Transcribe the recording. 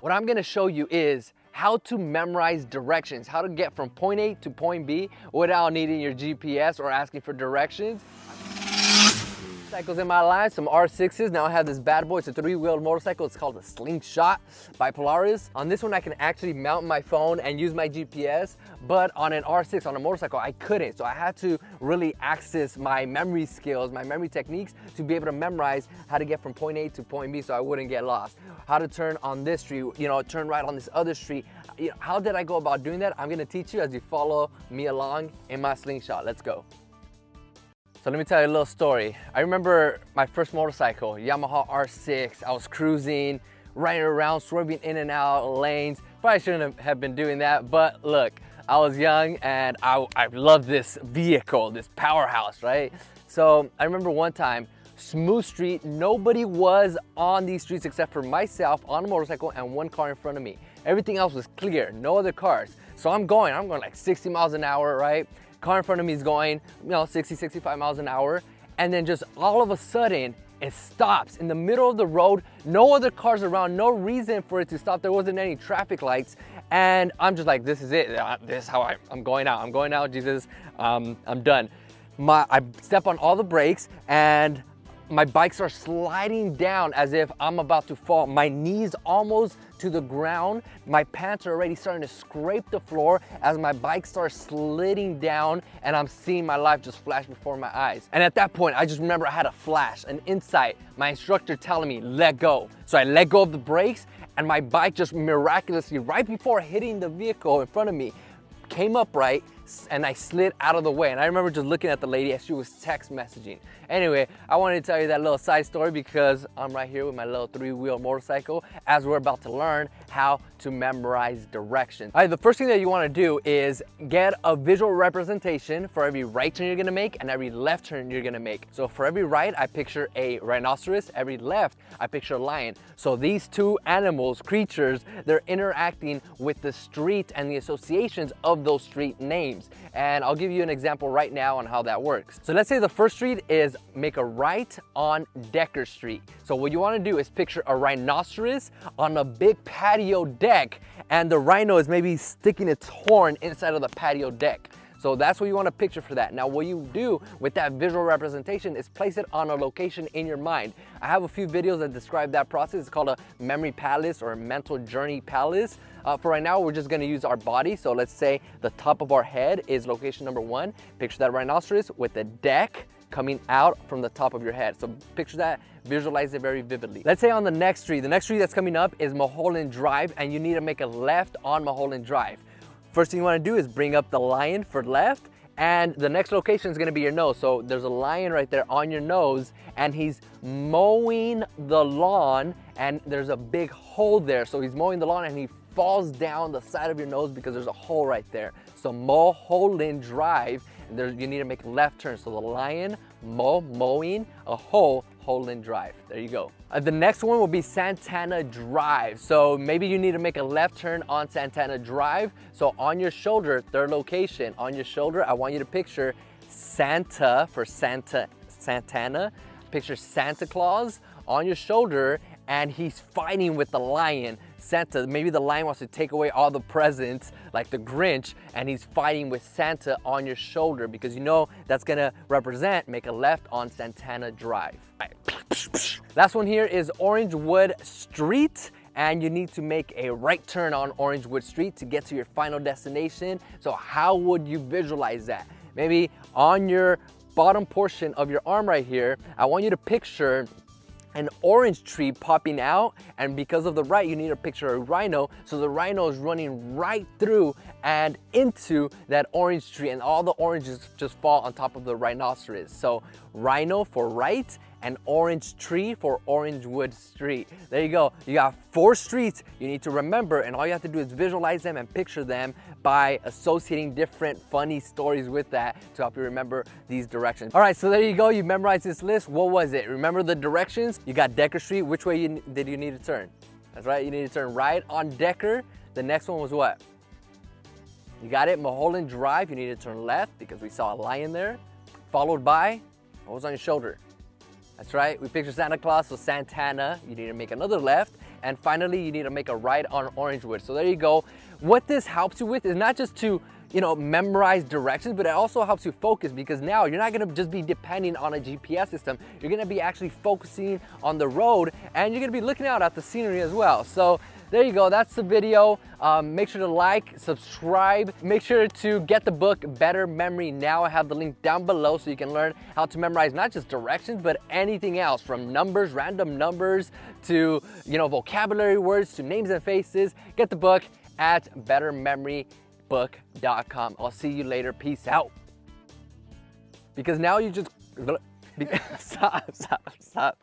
What I'm gonna show you is how to memorize directions, how to get from point A to point B without needing your GPS or asking for directions. Motorcycles in my life, some R6s. Now I have this bad boy. It's a three-wheeled motorcycle. It's called a Slingshot by Polaris. On this one, I can actually mount my phone and use my GPS, but on an R6, on a motorcycle, I couldn't. So I had to really access my memory skills, my memory techniques to be able to memorize how to get from point A to point B so I wouldn't get lost. How to turn on this street, you know, turn right on this other street. How did I go about doing that? I'm gonna teach you as you follow me along in my Slingshot. Let's go. So let me tell you a little story. I remember my first motorcycle, Yamaha R6. I was cruising, riding around, swerving in and out lanes. Probably shouldn't have been doing that, but look, I was young and I, I loved this vehicle, this powerhouse, right? So I remember one time, smooth street, nobody was on these streets except for myself on a motorcycle and one car in front of me. Everything else was clear, no other cars. So I'm going, I'm going like 60 miles an hour, right? Car in front of me is going, you know, 60, 65 miles an hour. And then just all of a sudden, it stops in the middle of the road. No other cars around, no reason for it to stop. There wasn't any traffic lights. And I'm just like, this is it. Uh, this is how I, am going out. I'm going out, Jesus. Um, I'm done. My, I step on all the brakes and my bikes are sliding down as if I'm about to fall. My knees almost to the ground. My pants are already starting to scrape the floor as my bike starts sliding down and I'm seeing my life just flash before my eyes. And at that point, I just remember I had a flash, an insight, my instructor telling me, let go. So I let go of the brakes and my bike just miraculously, right before hitting the vehicle in front of me, came upright and I slid out of the way. And I remember just looking at the lady as she was text messaging. Anyway, I wanted to tell you that little side story because I'm right here with my little three-wheel motorcycle as we're about to learn how to memorize directions. All right, the first thing that you wanna do is get a visual representation for every right turn you're gonna make and every left turn you're gonna make. So for every right, I picture a rhinoceros. Every left, I picture a lion. So these two animals, creatures, they're interacting with the street and the associations of those street names names. And I'll give you an example right now on how that works. So let's say the first street is make a right on Decker Street. So what you wanna do is picture a rhinoceros on a big patio deck and the rhino is maybe sticking its horn inside of the patio deck. So that's what you want to picture for that. Now what you do with that visual representation is place it on a location in your mind. I have a few videos that describe that process. It's called a memory palace or a mental journey palace. Uh, for right now, we're just gonna use our body. So let's say the top of our head is location number one. Picture that rhinoceros with the deck coming out from the top of your head. So picture that, visualize it very vividly. Let's say on the next street, the next street that's coming up is Mulholland Drive and you need to make a left on Mulholland Drive. First thing you wanna do is bring up the lion for left and the next location is gonna be your nose. So there's a lion right there on your nose and he's mowing the lawn and there's a big hole there. So he's mowing the lawn and he falls down the side of your nose because there's a hole right there. So Mulholland Drive, and you need to make left turn. So the lion, mow, mowing, a hole, Holland Drive. There you go. Uh, the next one will be Santana Drive. So maybe you need to make a left turn on Santana Drive. So on your shoulder, third location, on your shoulder, I want you to picture Santa for Santa, Santana. Picture Santa Claus on your shoulder and he's fighting with the lion. Santa, maybe the lion wants to take away all the presents like the Grinch and he's fighting with Santa on your shoulder because you know that's gonna represent make a left on Santana Drive. Right. Last one here is Orangewood Street and you need to make a right turn on Orangewood Street to get to your final destination. So how would you visualize that? Maybe on your bottom portion of your arm right here, I want you to picture an orange tree popping out and because of the right you need to picture of a rhino. So the rhino is running right through and into that orange tree and all the oranges just fall on top of the rhinoceros. So rhino for right and orange tree for Orangewood Street. There you go. You got four streets you need to remember and all you have to do is visualize them and picture them by associating different funny stories with that to help you remember these directions. All right, so there you go. You memorized this list. What was it? Remember the directions? You got Decker Street. Which way you, did you need to turn? That's right, you need to turn right on Decker. The next one was what? You got it, Mulholland Drive. You need to turn left because we saw a lion there. Followed by, what was on your shoulder? That's right, we picture Santa Claus, so Santana, you need to make another left. And finally, you need to make a right on Orangewood. So there you go. What this helps you with is not just to you know, memorize directions, but it also helps you focus because now you're not gonna just be depending on a GPS system. You're gonna be actually focusing on the road and you're gonna be looking out at the scenery as well. So there you go, that's the video. Um, make sure to like, subscribe. Make sure to get the book Better Memory Now. I have the link down below so you can learn how to memorize not just directions, but anything else from numbers, random numbers, to you know vocabulary words, to names and faces. Get the book at bettermemorybook.com. I'll see you later. Peace out. Because now you just... stop, stop, stop.